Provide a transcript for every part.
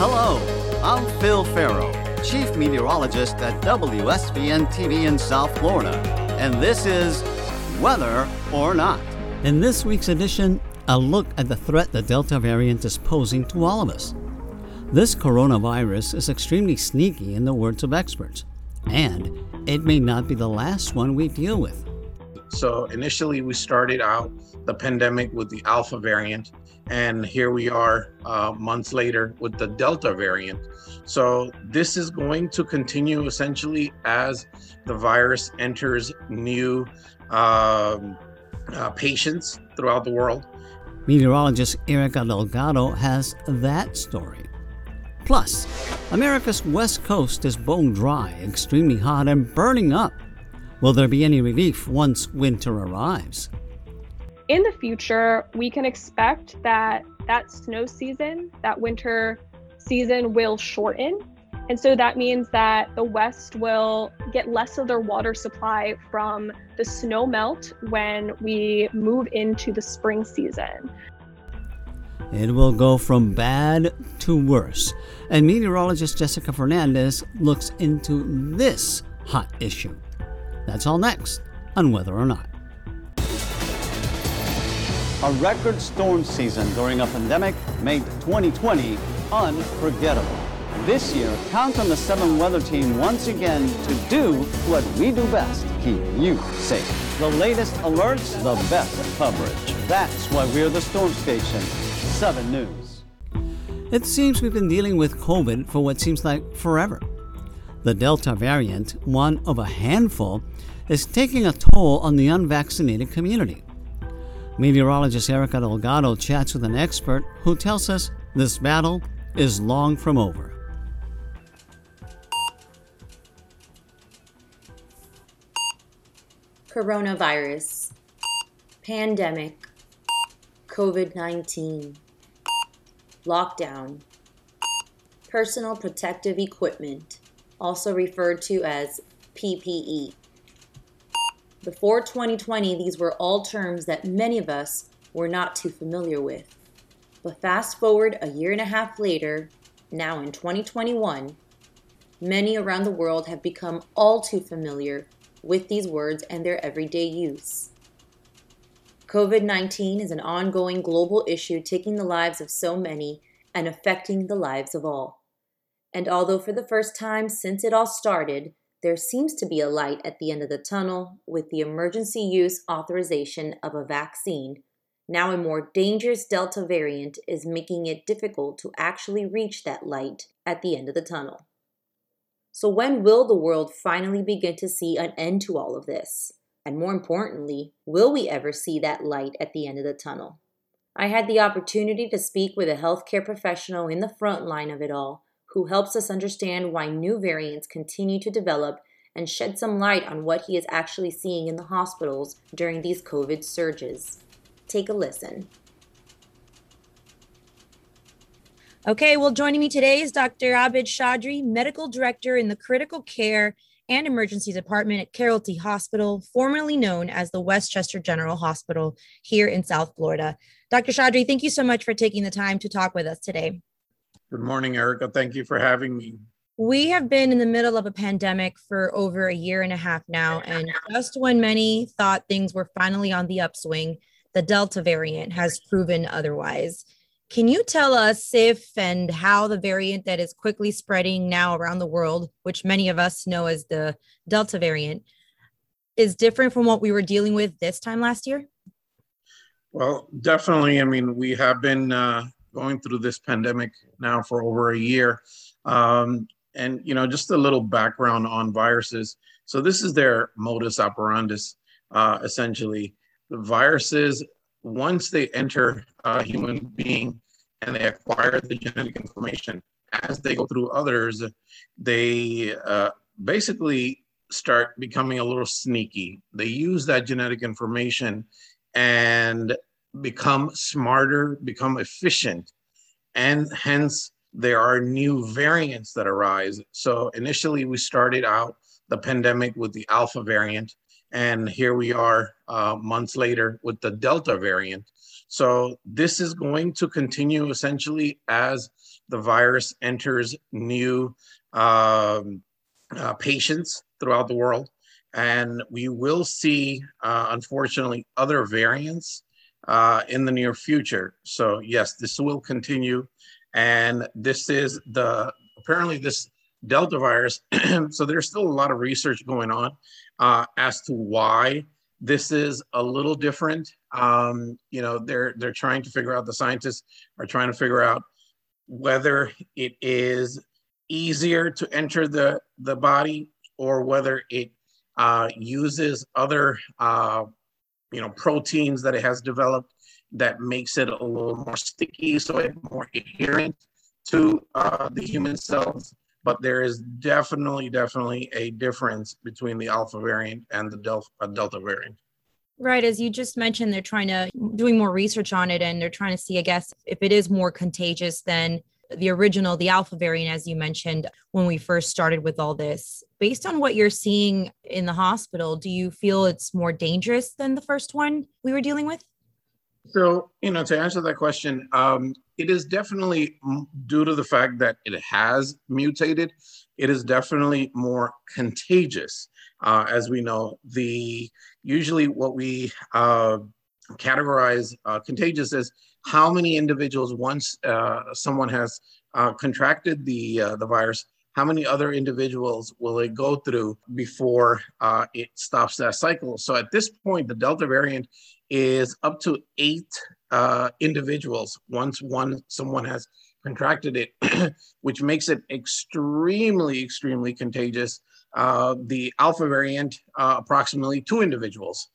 Hello, I'm Phil Ferro, Chief Meteorologist at WSVN TV in South Florida, and this is Weather or Not. In this week's edition, a look at the threat the Delta variant is posing to all of us. This coronavirus is extremely sneaky, in the words of experts, and it may not be the last one we deal with. So, initially, we started out the pandemic with the Alpha variant, and here we are uh, months later with the Delta variant. So, this is going to continue essentially as the virus enters new um, uh, patients throughout the world. Meteorologist Erica Delgado has that story. Plus, America's west coast is bone dry, extremely hot, and burning up. Will there be any relief once winter arrives? In the future, we can expect that that snow season, that winter season will shorten. And so that means that the West will get less of their water supply from the snow melt when we move into the spring season. It will go from bad to worse. And meteorologist Jessica Fernandez looks into this hot issue. That's all next on Weather or Not. A record storm season during a pandemic made 2020 unforgettable. This year, count on the 7 Weather Team once again to do what we do best keep you safe. The latest alerts, the best coverage. That's why we're the Storm Station. 7 News. It seems we've been dealing with COVID for what seems like forever. The Delta variant, one of a handful, is taking a toll on the unvaccinated community. Meteorologist Erica Delgado chats with an expert who tells us this battle is long from over. Coronavirus, pandemic, COVID 19 lockdown, personal protective equipment, also referred to as PPE. Before 2020, these were all terms that many of us were not too familiar with. But fast forward a year and a half later, now in 2021, many around the world have become all too familiar with these words and their everyday use. COVID 19 is an ongoing global issue taking the lives of so many and affecting the lives of all. And although for the first time since it all started, there seems to be a light at the end of the tunnel with the emergency use authorization of a vaccine, now a more dangerous Delta variant is making it difficult to actually reach that light at the end of the tunnel. So, when will the world finally begin to see an end to all of this? And more importantly, will we ever see that light at the end of the tunnel? I had the opportunity to speak with a healthcare professional in the front line of it all who helps us understand why new variants continue to develop and shed some light on what he is actually seeing in the hospitals during these COVID surges. Take a listen. Okay, well, joining me today is Dr. Abid Chaudhry, Medical Director in the Critical Care and Emergency Department at Keralty Hospital, formerly known as the Westchester General Hospital here in South Florida. Dr. Chaudhry, thank you so much for taking the time to talk with us today. Good morning, Erica. Thank you for having me. We have been in the middle of a pandemic for over a year and a half now, and just when many thought things were finally on the upswing, the Delta variant has proven otherwise. Can you tell us if and how the variant that is quickly spreading now around the world, which many of us know as the Delta variant, is different from what we were dealing with this time last year? Well, definitely. I mean, we have been uh, going through this pandemic now for over a year. Um, and, you know, just a little background on viruses. So, this is their modus operandus, uh, essentially. The viruses once they enter a human being and they acquire the genetic information, as they go through others, they uh, basically start becoming a little sneaky. They use that genetic information and become smarter, become efficient, and hence there are new variants that arise. So initially, we started out the pandemic with the alpha variant, and here we are uh, months later with the Delta variant. So this is going to continue essentially as the virus enters new um, uh, patients throughout the world. And we will see, uh, unfortunately, other variants uh, in the near future. So, yes, this will continue. And this is the apparently this Delta virus. so, there's still a lot of research going on uh, as to why this is a little different. Um, you know, they're they're trying to figure out. The scientists are trying to figure out whether it is easier to enter the the body or whether it uh, uses other uh, you know proteins that it has developed that makes it a little more sticky, so it's more adherent to uh, the human cells. But there is definitely, definitely a difference between the alpha variant and the delta, uh, delta variant. Right. As you just mentioned, they're trying to doing more research on it and they're trying to see, I guess, if it is more contagious than the original, the alpha variant, as you mentioned, when we first started with all this. Based on what you're seeing in the hospital, do you feel it's more dangerous than the first one we were dealing with? So, you know, to answer that question, um, it is definitely due to the fact that it has mutated, it is definitely more contagious. Uh, as we know, the usually what we uh, categorize uh, contagious as how many individuals once uh, someone has uh, contracted the uh, the virus how many other individuals will it go through before uh, it stops that cycle? So at this point the delta variant is up to eight uh, individuals once one someone has contracted it which makes it extremely extremely contagious. The alpha variant approximately two individuals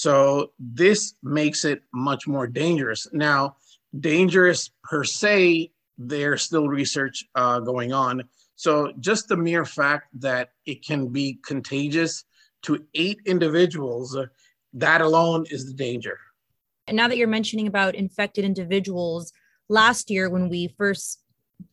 so this makes it much more dangerous. Now, dangerous per se, there's still research uh, going on. So just the mere fact that it can be contagious to eight individuals, that alone is the danger. And now that you're mentioning about infected individuals, last year when we first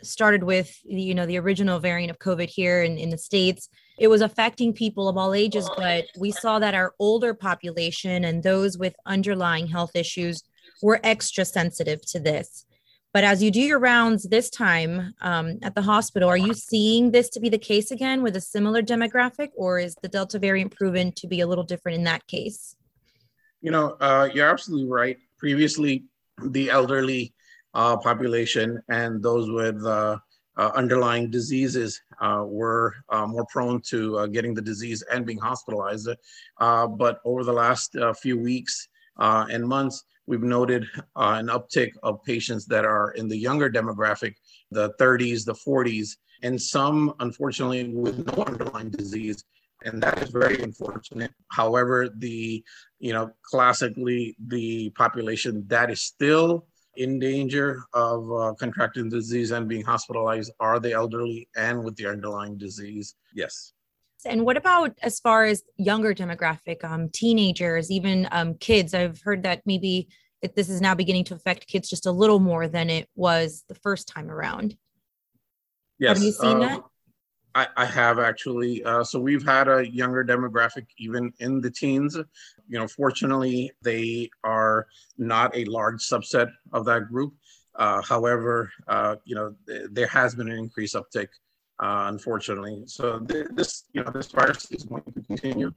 started with you know the original variant of covid here in, in the states it was affecting people of all ages but we saw that our older population and those with underlying health issues were extra sensitive to this. But as you do your rounds this time um, at the hospital are you seeing this to be the case again with a similar demographic or is the delta variant proven to be a little different in that case? You know uh, you're absolutely right. Previously the elderly uh, population and those with uh, uh, underlying diseases uh, were uh, more prone to uh, getting the disease and being hospitalized. but over the last few weeks and months, we've noted an uptick of patients that are in the younger demographic, the 30s, the 40s, and some, unfortunately, with no underlying disease and that is very unfortunate however the you know classically the population that is still in danger of uh, contracting the disease and being hospitalized are the elderly and with the underlying disease. Yes. And what about as far as younger demographic, um, teenagers, even um, kids? I've heard that maybe that this is now beginning to affect kids just a little more than it was the first time around. Yes. Have you seen uh, that? I, I have actually. Uh, so we've had a younger demographic even in the teens. You know, fortunately, they are not a large subset of that group. Uh, however, uh, you know, th- there has been an increased uptick, uh, unfortunately. So th- this, you know, this virus is going to continue,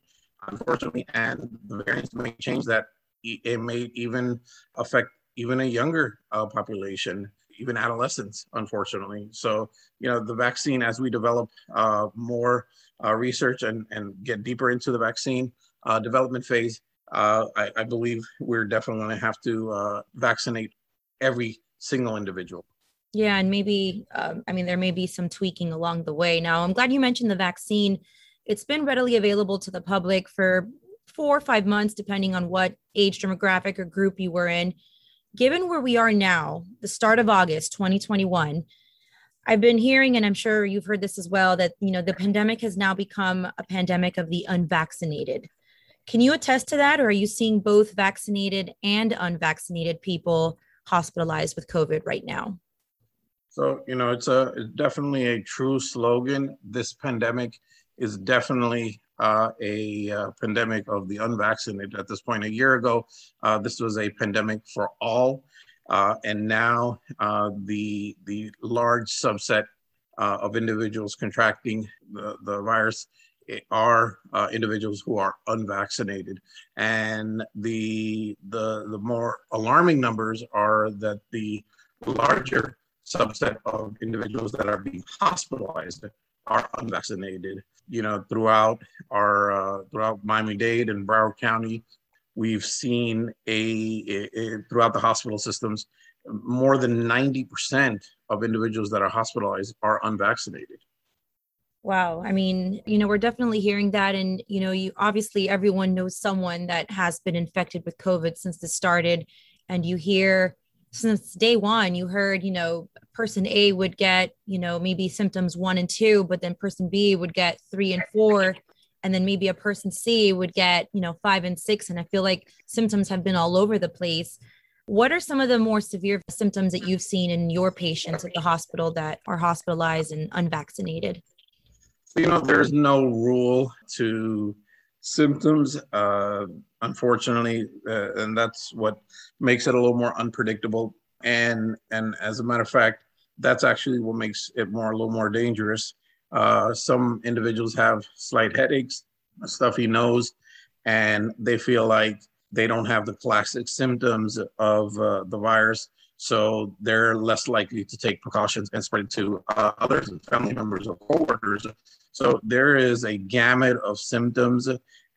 unfortunately, and the variants may change that. It may even affect even a younger uh, population even adolescents, unfortunately. So, you know, the vaccine, as we develop uh, more uh, research and, and get deeper into the vaccine uh, development phase, uh, I, I, believe we're definitely going to have to uh, vaccinate every single individual. Yeah, and maybe, um, I mean, there may be some tweaking along the way. Now, I'm glad you mentioned the vaccine. It's been readily available to the public for four or five months, depending on what age demographic or group you were in given where we are now, the start of August 2021, I've been hearing, and I'm sure you've heard this as well, that you know the pandemic has now become a pandemic of the unvaccinated. Can you attest to that, or are you seeing both vaccinated and unvaccinated people hospitalized with COVID right now? So you know, it's a it's definitely a true slogan. This pandemic is definitely uh, a uh, pandemic of the unvaccinated at this point. A year ago, uh, this was a pandemic for all. Uh, and now uh, the, the large subset uh, of individuals contracting the, the virus are uh, individuals who are unvaccinated. And the, the, the more alarming numbers are that the larger subset of individuals that are being hospitalized are unvaccinated. You know, throughout our uh, throughout Miami-Dade and Broward County, we've seen a, a, throughout the hospital systems, more than 90% of individuals that are hospitalized are unvaccinated. Wow. I mean, you know, we're definitely hearing that. And, you know, you obviously everyone knows someone that has been infected with COVID since this started. And you hear since day one, you heard, you know, person A would get, you know, maybe symptoms one and two, but then person B would get three and four. And then maybe a person C would get, you know, five and six. And I feel like symptoms have been all over the place. What are some of the more severe symptoms that you've seen in your patients at the hospital that are hospitalized and unvaccinated? you know, there's no rule to symptoms, uh, unfortunately, uh, and that's what makes it a little more unpredictable. And and as a matter of fact, that's actually what makes it more a little more dangerous. Uh, some individuals have slight headaches, a stuffy nose, and they feel like they don't have the classic symptoms of uh, the virus. So they're less likely to take precautions and spread it to uh, others and family members or coworkers. So there is a gamut of symptoms.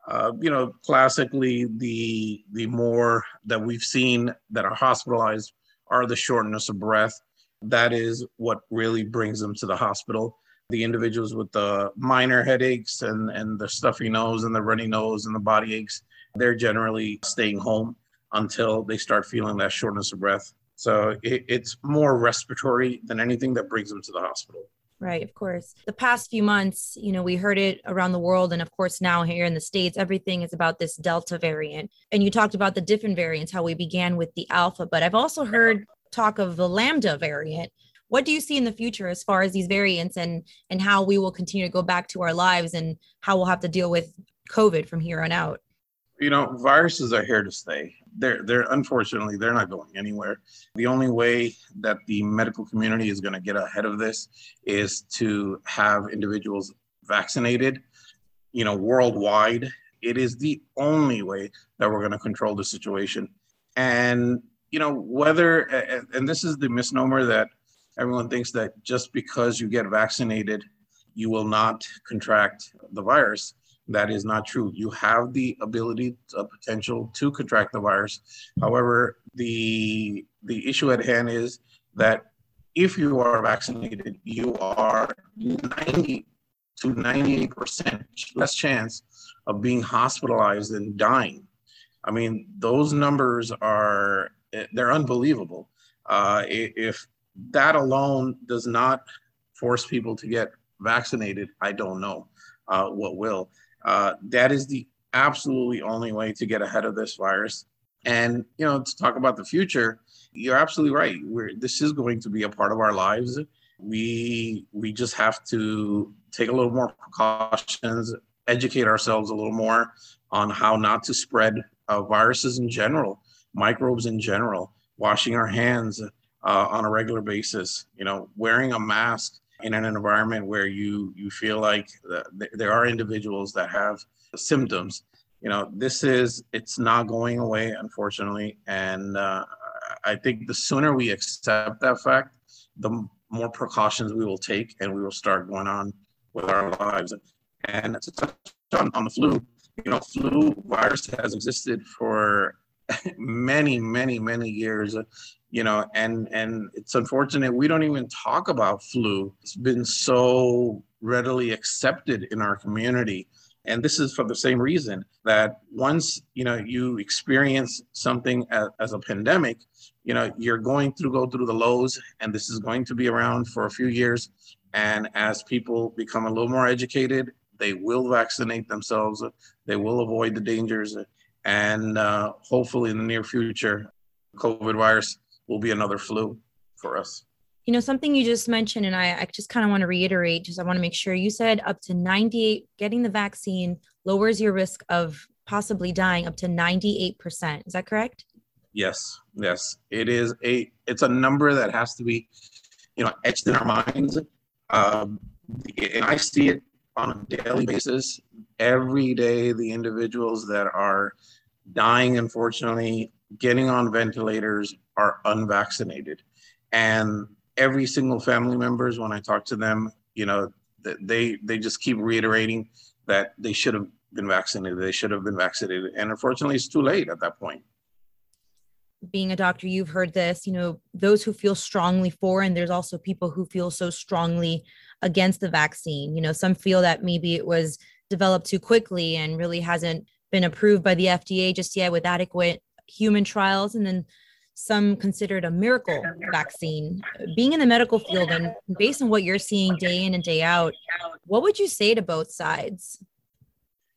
Uh, you know, classically, the the more that we've seen that are hospitalized are the shortness of breath. That is what really brings them to the hospital. The individuals with the minor headaches and, and the stuffy nose and the runny nose and the body aches, they're generally staying home until they start feeling that shortness of breath. So it, it's more respiratory than anything that brings them to the hospital. Right, of course. The past few months, you know, we heard it around the world. And of course, now here in the States, everything is about this Delta variant. And you talked about the different variants, how we began with the Alpha, but I've also heard talk of the Lambda variant. What do you see in the future as far as these variants and and how we will continue to go back to our lives and how we'll have to deal with COVID from here on out? You know, viruses are here to stay they're they're unfortunately they're not going anywhere. The only way that the medical community is going to get ahead of this is to have individuals vaccinated, you know, worldwide. It is the only way that we're going to control the situation. And you know, whether and this is the misnomer that everyone thinks that just because you get vaccinated, you will not contract the virus. That is not true. You have the ability, a potential to contract the virus. However, the the issue at hand is that if you are vaccinated, you are 90 to 98% less chance of being hospitalized and dying. I mean, those numbers are they're unbelievable. Uh, if that alone does not force people to get vaccinated, I don't know uh, what will. Uh, that is the absolutely only way to get ahead of this virus. And you know, to talk about the future, you're absolutely right. We're, this is going to be a part of our lives. We we just have to take a little more precautions, educate ourselves a little more on how not to spread uh, viruses in general, microbes in general, washing our hands uh, on a regular basis. You know, wearing a mask in an environment where you you feel like the, there are individuals that have symptoms. You know this is it's not going away unfortunately and uh, i think the sooner we accept that fact the more precautions we will take and we will start going on with our lives. And to touch on, on the flu you know flu virus has existed for many many many years you know and and it's unfortunate we don't even talk about flu. It's been so readily accepted in our community. And this is for the same reason that once you know you experience something as, as, a pandemic you know you're going to go through the lows and this is going to be around for a few years. And as people become a little more educated they will vaccinate themselves. They will avoid the dangers and uh, hopefully in the near future covid virus will be another flu for us. You know, something you just mentioned, and I, I just kind of want to reiterate, just I want to make sure you said up to 98, getting the vaccine lowers your risk of possibly dying up to 98%. Is that correct? Yes, yes, it is a it's a number that has to be, you know, etched in our minds. Um, and I see it on a daily basis. Every day, the individuals that are dying, unfortunately, getting on ventilators are unvaccinated, and every single family members when I talk to them, you know, they they just keep reiterating that they should have been vaccinated. They should have been vaccinated, and unfortunately, it's too late at that point being a doctor, you've heard this, you know, those who feel strongly for, and there's also people who feel so strongly against the vaccine. You know, some feel that maybe it was developed too quickly and really hasn't been approved by the FDA just yet with adequate human trials. And then some consider it a miracle vaccine. Being in the medical field and based on what you're seeing day in and day out, what would you say to both sides?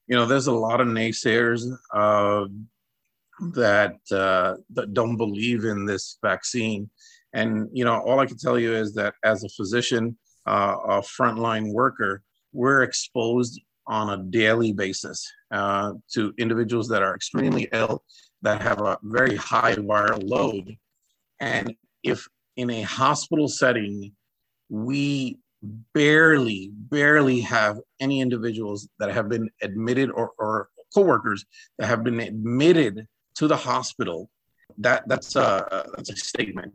You know, there's a lot of naysayers. Uh, that uh, that don't believe in this vaccine. And you know, all I can tell you is that as a physician, uh, a frontline worker, we're exposed on a daily basis uh, to individuals that are extremely ill, that have a very high viral load, and if in a hospital setting, we barely, barely have any individuals that have been admitted or, or coworkers that have been admitted to the hospital, that that's a that's a statement.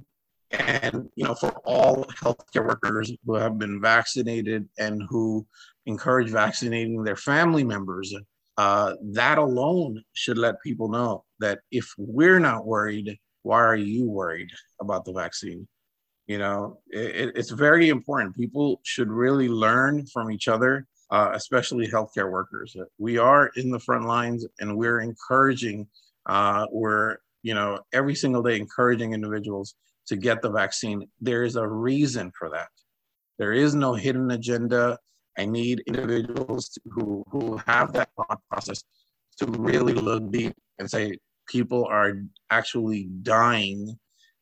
And you know, for all healthcare workers who have been vaccinated and who encourage vaccinating their family members, uh, that alone should let people know that if we're not worried, why are you worried about the vaccine? You know, it, it's very important. People should really learn from each other, uh, especially healthcare workers. We are in the front lines and we're encouraging uh, we're, you know, every single day encouraging individuals to get the vaccine. There is a reason for that. There is no hidden agenda. I need individuals who, who have that thought process to really look deep and say, people are actually dying.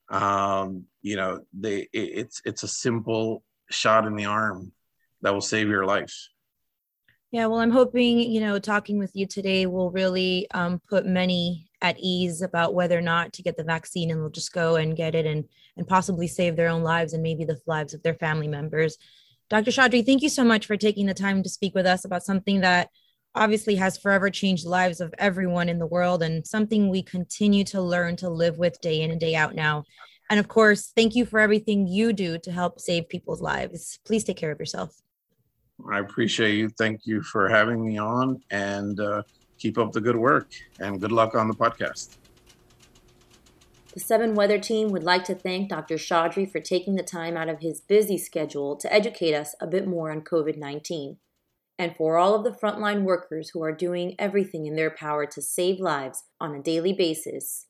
Um, you know, they it, it's it's a simple shot in the arm that will save your life. Yeah, well, I'm hoping, you know, talking with you today will really um, put many at ease about whether or not to get the vaccine and they'll just go and get it and and possibly save their own lives and maybe the lives of their family members. Dr. Chaudhry, thank you so much for taking the time to speak with us about something that obviously has forever changed the lives of everyone in the world and something we continue to learn to live with day in and day out now. And of course, thank you for everything you do to help save people's lives. Please take care of yourself. I appreciate you. Thank you for having me on. And uh, keep up the good work and good luck on the podcast. The Seven Weather team would like to thank Dr. Chaudhry for taking the time out of his busy schedule to educate us a bit more on COVID 19. And for all of the frontline workers who are doing everything in their power to save lives on a daily basis,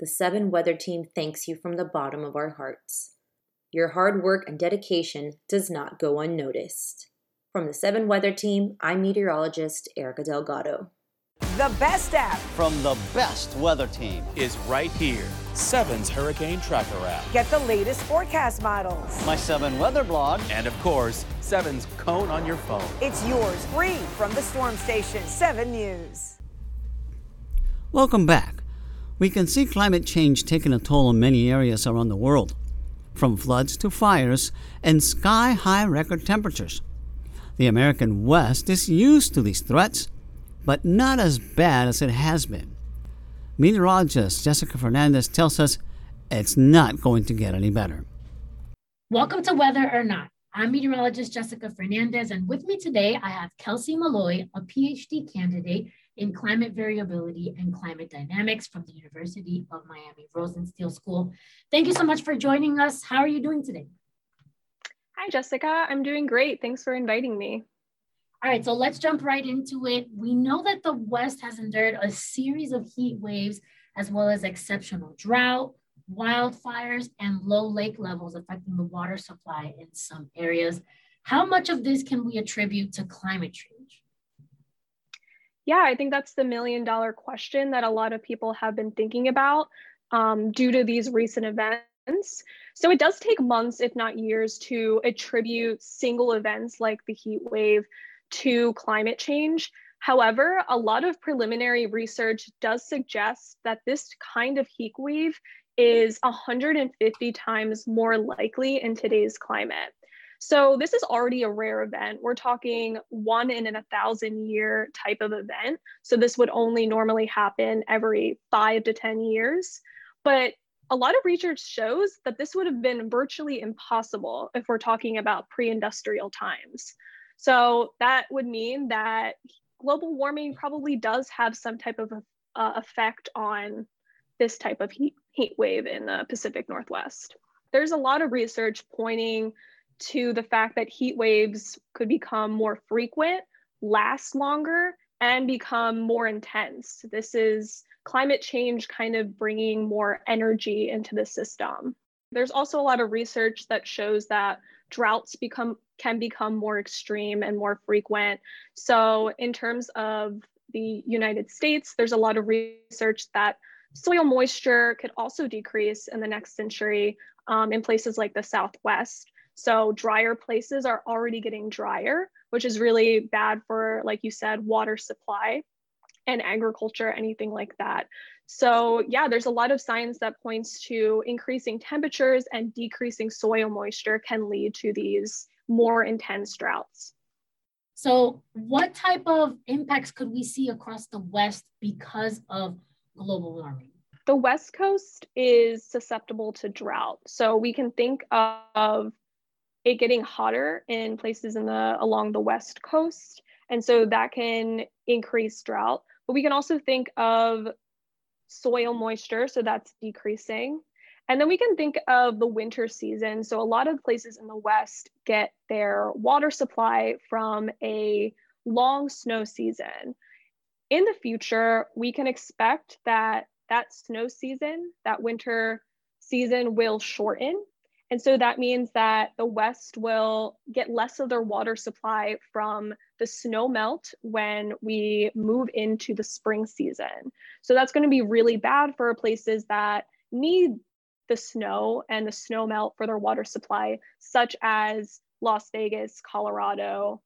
the Seven Weather team thanks you from the bottom of our hearts. Your hard work and dedication does not go unnoticed. From the Seven Weather team, I'm meteorologist Erica Delgado. The best app from the best weather team is right here. Seven's Hurricane Tracker app. Get the latest forecast models. My Seven weather blog. And of course, Seven's Cone on your phone. It's yours free from the Storm Station 7 News. Welcome back. We can see climate change taking a toll on many areas around the world, from floods to fires and sky high record temperatures. The American West is used to these threats but not as bad as it has been. Meteorologist Jessica Fernandez tells us it's not going to get any better. Welcome to Weather or Not. I'm meteorologist Jessica Fernandez, and with me today I have Kelsey Malloy, a PhD candidate in climate variability and climate dynamics from the University of Miami Rosenstiel School. Thank you so much for joining us. How are you doing today? Hi, Jessica. I'm doing great. Thanks for inviting me. All right, so let's jump right into it. We know that the West has endured a series of heat waves, as well as exceptional drought, wildfires, and low lake levels affecting the water supply in some areas. How much of this can we attribute to climate change? Yeah, I think that's the million dollar question that a lot of people have been thinking about um, due to these recent events. So it does take months, if not years, to attribute single events like the heat wave to climate change. However, a lot of preliminary research does suggest that this kind of heat wave is 150 times more likely in today's climate. So this is already a rare event. We're talking one in a thousand year type of event. So this would only normally happen every five to 10 years. But a lot of research shows that this would have been virtually impossible if we're talking about pre-industrial times. So that would mean that global warming probably does have some type of uh, effect on this type of heat, heat wave in the Pacific Northwest. There's a lot of research pointing to the fact that heat waves could become more frequent, last longer, and become more intense. This is climate change kind of bringing more energy into the system. There's also a lot of research that shows that droughts become can become more extreme and more frequent. So in terms of the United States, there's a lot of research that soil moisture could also decrease in the next century um, in places like the Southwest. So drier places are already getting drier, which is really bad for, like you said, water supply and agriculture, anything like that. So yeah, there's a lot of science that points to increasing temperatures and decreasing soil moisture can lead to these more intense droughts. So what type of impacts could we see across the West because of global warming? The West Coast is susceptible to drought. So we can think of it getting hotter in places in the along the west coast and so that can increase drought but we can also think of soil moisture so that's decreasing. And then we can think of the winter season. So a lot of places in the west get their water supply from a long snow season. In the future we can expect that that snow season that winter season will shorten. And so that means that the West will get less of their water supply from the snow melt when we move into the spring season. So that's going to be really bad for places that need the snow and the snow melt for their water supply, such as Las Vegas, Colorado,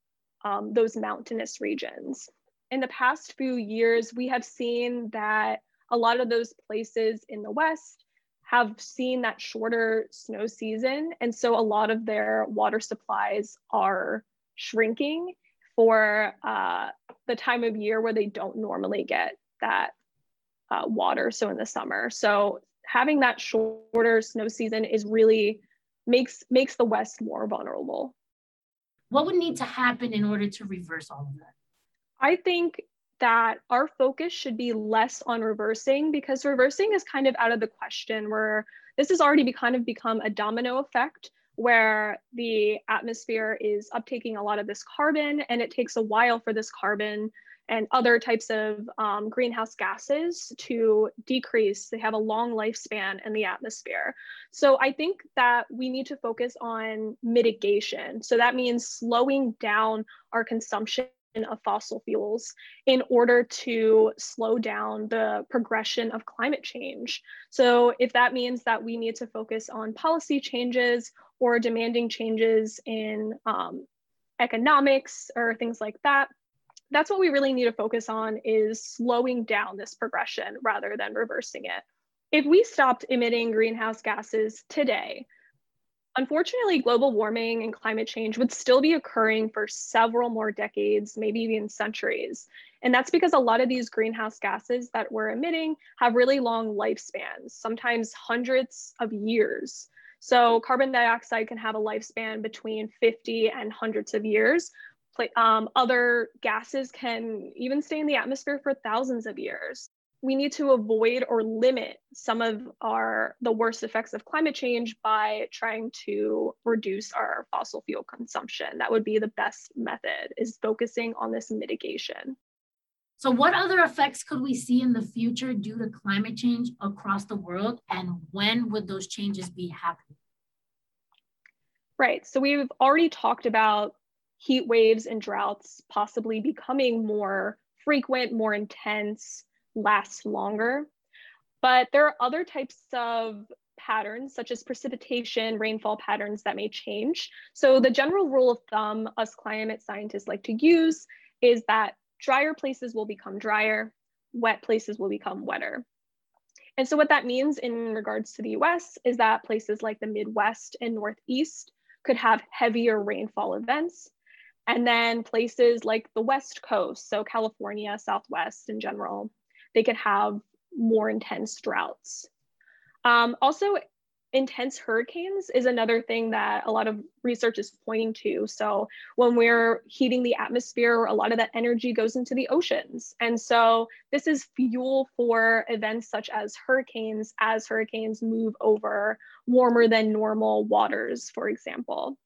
um, those mountainous regions. In the past few years, we have seen that a lot of those places in the West have seen that shorter snow season. And so a lot of their water supplies are shrinking for uh, the time of year where they don't normally get that uh, water. So in the summer. So having that shorter snow season is really makes makes the West more vulnerable. What would need to happen in order to reverse all of that? I think that our focus should be less on reversing because reversing is kind of out of the question where this has already be kind of become a domino effect where the atmosphere is uptaking a lot of this carbon and it takes a while for this carbon and other types of um, greenhouse gases to decrease. They have a long lifespan in the atmosphere. So I think that we need to focus on mitigation. So that means slowing down our consumption of fossil fuels in order to slow down the progression of climate change. So, if that means that we need to focus on policy changes or demanding changes in um, economics or things like that, that's what we really need to focus on is slowing down this progression rather than reversing it. If we stopped emitting greenhouse gases today, Unfortunately, global warming and climate change would still be occurring for several more decades, maybe even centuries. And that's because a lot of these greenhouse gases that we're emitting have really long lifespans, sometimes hundreds of years. So carbon dioxide can have a lifespan between 50 and hundreds of years. Um, other gases can even stay in the atmosphere for thousands of years. We need to avoid or limit some of our the worst effects of climate change by trying to reduce our fossil fuel consumption. That would be the best method is focusing on this mitigation. So what other effects could we see in the future due to climate change across the world? And when would those changes be happening right so we've already talked about heat waves and droughts possibly becoming more frequent more intense last longer. But there are other types of patterns, such as precipitation, rainfall patterns that may change. So the general rule of thumb us climate scientists like to use is that drier places will become drier, wet places will become wetter. And so, what that means in regards to the US is that places like the Midwest and Northeast could have heavier rainfall events. And then places like the West Coast, so California, Southwest in general, they could have more intense droughts. Um, also, intense hurricanes is another thing that a lot of research is pointing to. So, when we're heating the atmosphere, a lot of that energy goes into the oceans. And so, this is fuel for events such as hurricanes as hurricanes move over warmer than normal waters, for example.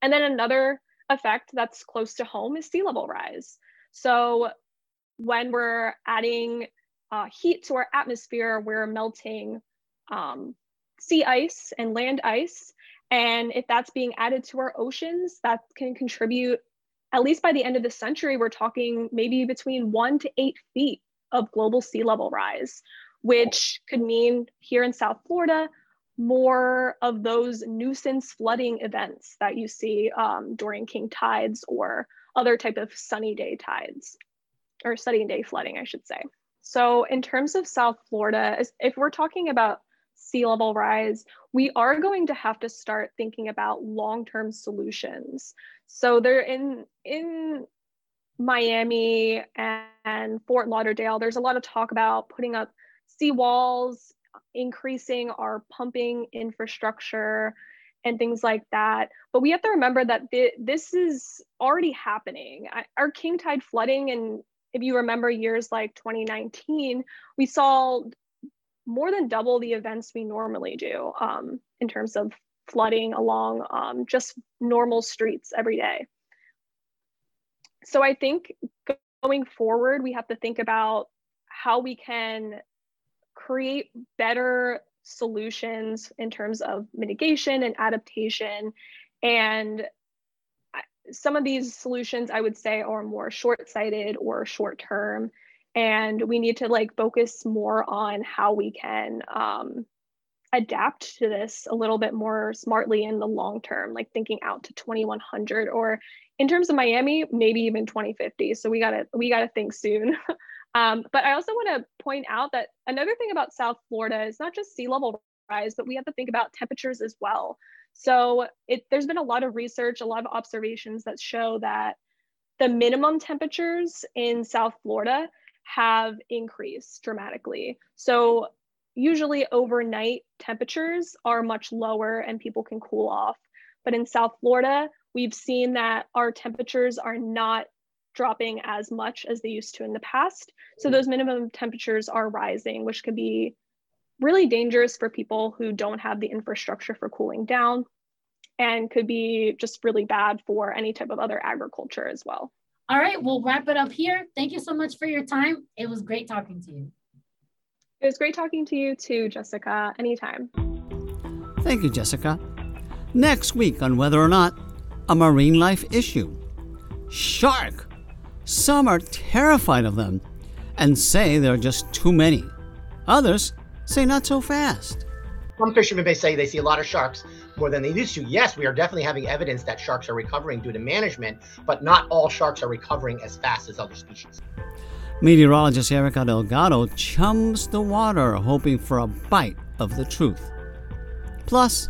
And then another effect that's close to home is sea level rise. So, when we're adding uh, heat to our atmosphere, we're melting um, sea ice and land ice. And if that's being added to our oceans, that can contribute, at least by the end of the century, we're talking maybe between one to eight feet of global sea level rise, which could mean here in South Florida, more of those nuisance flooding events that you see um, during king tides or other type of sunny day tides or sunny day flooding, I should say. So in terms of South Florida, if we're talking about sea level rise, we are going to have to start thinking about long-term solutions. So they're in in Miami and Fort Lauderdale, there's a lot of talk about putting up seawalls, increasing our pumping infrastructure and things like that. But we have to remember that th- this is already happening. I, our king tide flooding, and if you remember years like 2019, we saw more than double the events we normally do um, in terms of flooding along um, just normal streets every day. So I think going forward, we have to think about how we can create better solutions in terms of mitigation and adaptation. And some of these solutions, I would say, are more short sighted or short term and we need to like focus more on how we can um, adapt to this a little bit more smartly in the long term like thinking out to 2100 or in terms of miami maybe even 2050 so we gotta we gotta think soon. Um, but i also want to point out that another thing about south florida is not just sea level rise but we have to think about temperatures as well. So it, there's been a lot of research a lot of observations that show that the minimum temperatures in south florida have increased dramatically. So usually overnight temperatures are much lower and people can cool off. But in South Florida, we've seen that our temperatures are not dropping as much as they used to in the past. So those minimum temperatures are rising, which could be really dangerous for people who don't have the infrastructure for cooling down and could be just really bad for any type of other agriculture as well. All right, we'll wrap it up here. Thank you so much for your time. It was great talking to you. It was great talking to you too, Jessica. Anytime. Thank you, Jessica. Next week on Weather or Not, a marine life issue. Shark! Some are terrified of them and say there are just too many. Others say not so fast. Some fishermen may say they see a lot of sharks more than they used to. Yes, we are definitely having evidence that sharks are recovering due to management, but not all sharks are recovering as fast as other species. Meteorologist Erica Delgado chums the water, hoping for a bite of the truth. Plus,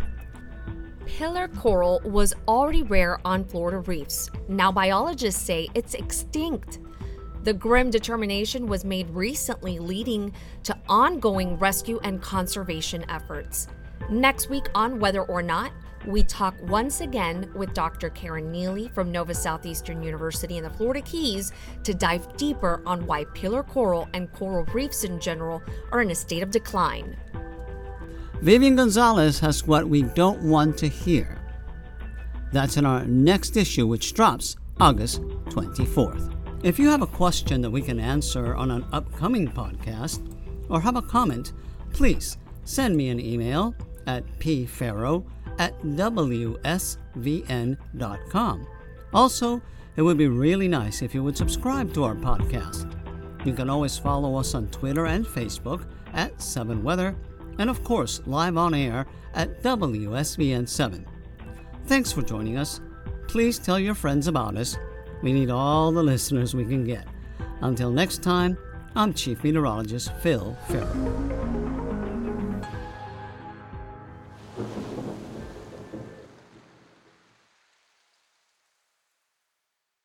Pillar coral was already rare on Florida reefs. Now biologists say it's extinct. The grim determination was made recently, leading to ongoing rescue and conservation efforts. Next week on Weather or Not, we talk once again with Dr. Karen Neely from Nova Southeastern University in the Florida Keys to dive deeper on why pillar coral and coral reefs in general are in a state of decline. Vivian Gonzalez has what we don't want to hear. That's in our next issue, which drops August 24th. If you have a question that we can answer on an upcoming podcast or have a comment, please send me an email at pferro at wsvn.com. Also, it would be really nice if you would subscribe to our podcast. You can always follow us on Twitter and Facebook at 7weather, and of course, live on air at WSVN7. Thanks for joining us. Please tell your friends about us we need all the listeners we can get. Until next time, I'm Chief Meteorologist Phil Ferro.